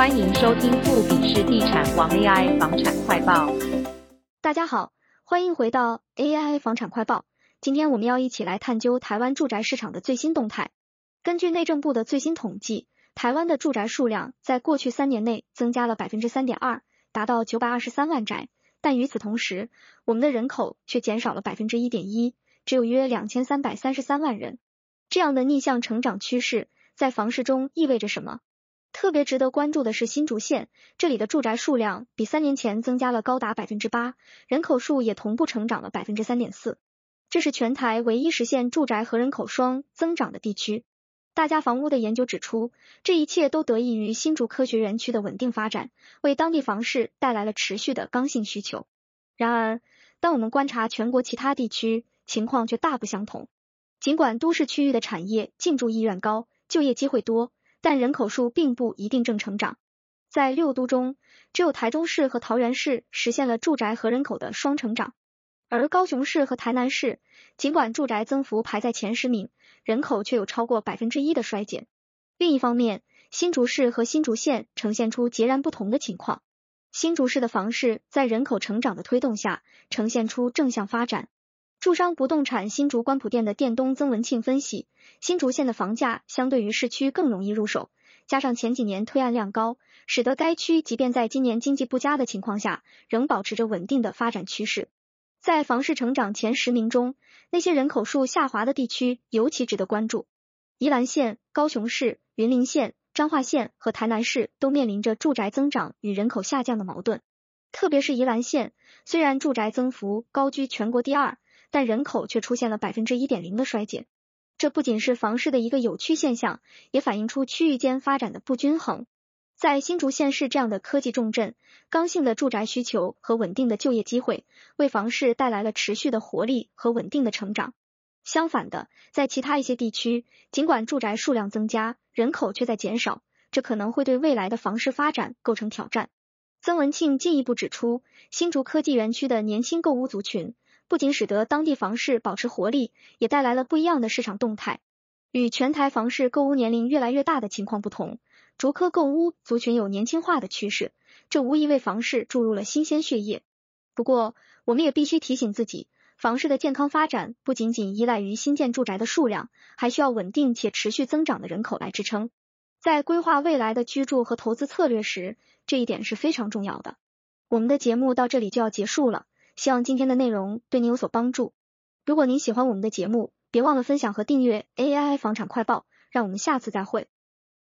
欢迎收听富比士地产王 AI 房产快报。大家好，欢迎回到 AI 房产快报。今天我们要一起来探究台湾住宅市场的最新动态。根据内政部的最新统计，台湾的住宅数量在过去三年内增加了百分之三点二，达到九百二十三万宅。但与此同时，我们的人口却减少了百分之一点一，只有约两千三百三十三万人。这样的逆向成长趋势，在房市中意味着什么？特别值得关注的是新竹县，这里的住宅数量比三年前增加了高达百分之八，人口数也同步成长了百分之三点四。这是全台唯一实现住宅和人口双增长的地区。大家房屋的研究指出，这一切都得益于新竹科学园区的稳定发展，为当地房市带来了持续的刚性需求。然而，当我们观察全国其他地区，情况却大不相同。尽管都市区域的产业进驻意愿高，就业机会多。但人口数并不一定正成长，在六都中，只有台中市和桃园市实现了住宅和人口的双成长，而高雄市和台南市，尽管住宅增幅排在前十名，人口却有超过百分之一的衰减。另一方面，新竹市和新竹县呈现出截然不同的情况，新竹市的房市在人口成长的推动下，呈现出正向发展。住商不动产新竹关埔店的店东曾文庆分析，新竹县的房价相对于市区更容易入手，加上前几年推案量高，使得该区即便在今年经济不佳的情况下，仍保持着稳定的发展趋势。在房市成长前十名中，那些人口数下滑的地区尤其值得关注。宜兰县、高雄市、云林县、彰化县和台南市都面临着住宅增长与人口下降的矛盾，特别是宜兰县，虽然住宅增幅高居全国第二。但人口却出现了百分之一点零的衰减，这不仅是房市的一个有趣现象，也反映出区域间发展的不均衡。在新竹县市这样的科技重镇，刚性的住宅需求和稳定的就业机会，为房市带来了持续的活力和稳定的成长。相反的，在其他一些地区，尽管住宅数量增加，人口却在减少，这可能会对未来的房市发展构成挑战。曾文庆进一步指出，新竹科技园区的年轻购屋族群。不仅使得当地房市保持活力，也带来了不一样的市场动态。与全台房市购屋年龄越来越大的情况不同，竹科购屋族群有年轻化的趋势，这无疑为房市注入了新鲜血液。不过，我们也必须提醒自己，房市的健康发展不仅仅依赖于新建住宅的数量，还需要稳定且持续增长的人口来支撑。在规划未来的居住和投资策略时，这一点是非常重要的。我们的节目到这里就要结束了。希望今天的内容对您有所帮助。如果您喜欢我们的节目，别忘了分享和订阅 AI 房产快报。让我们下次再会。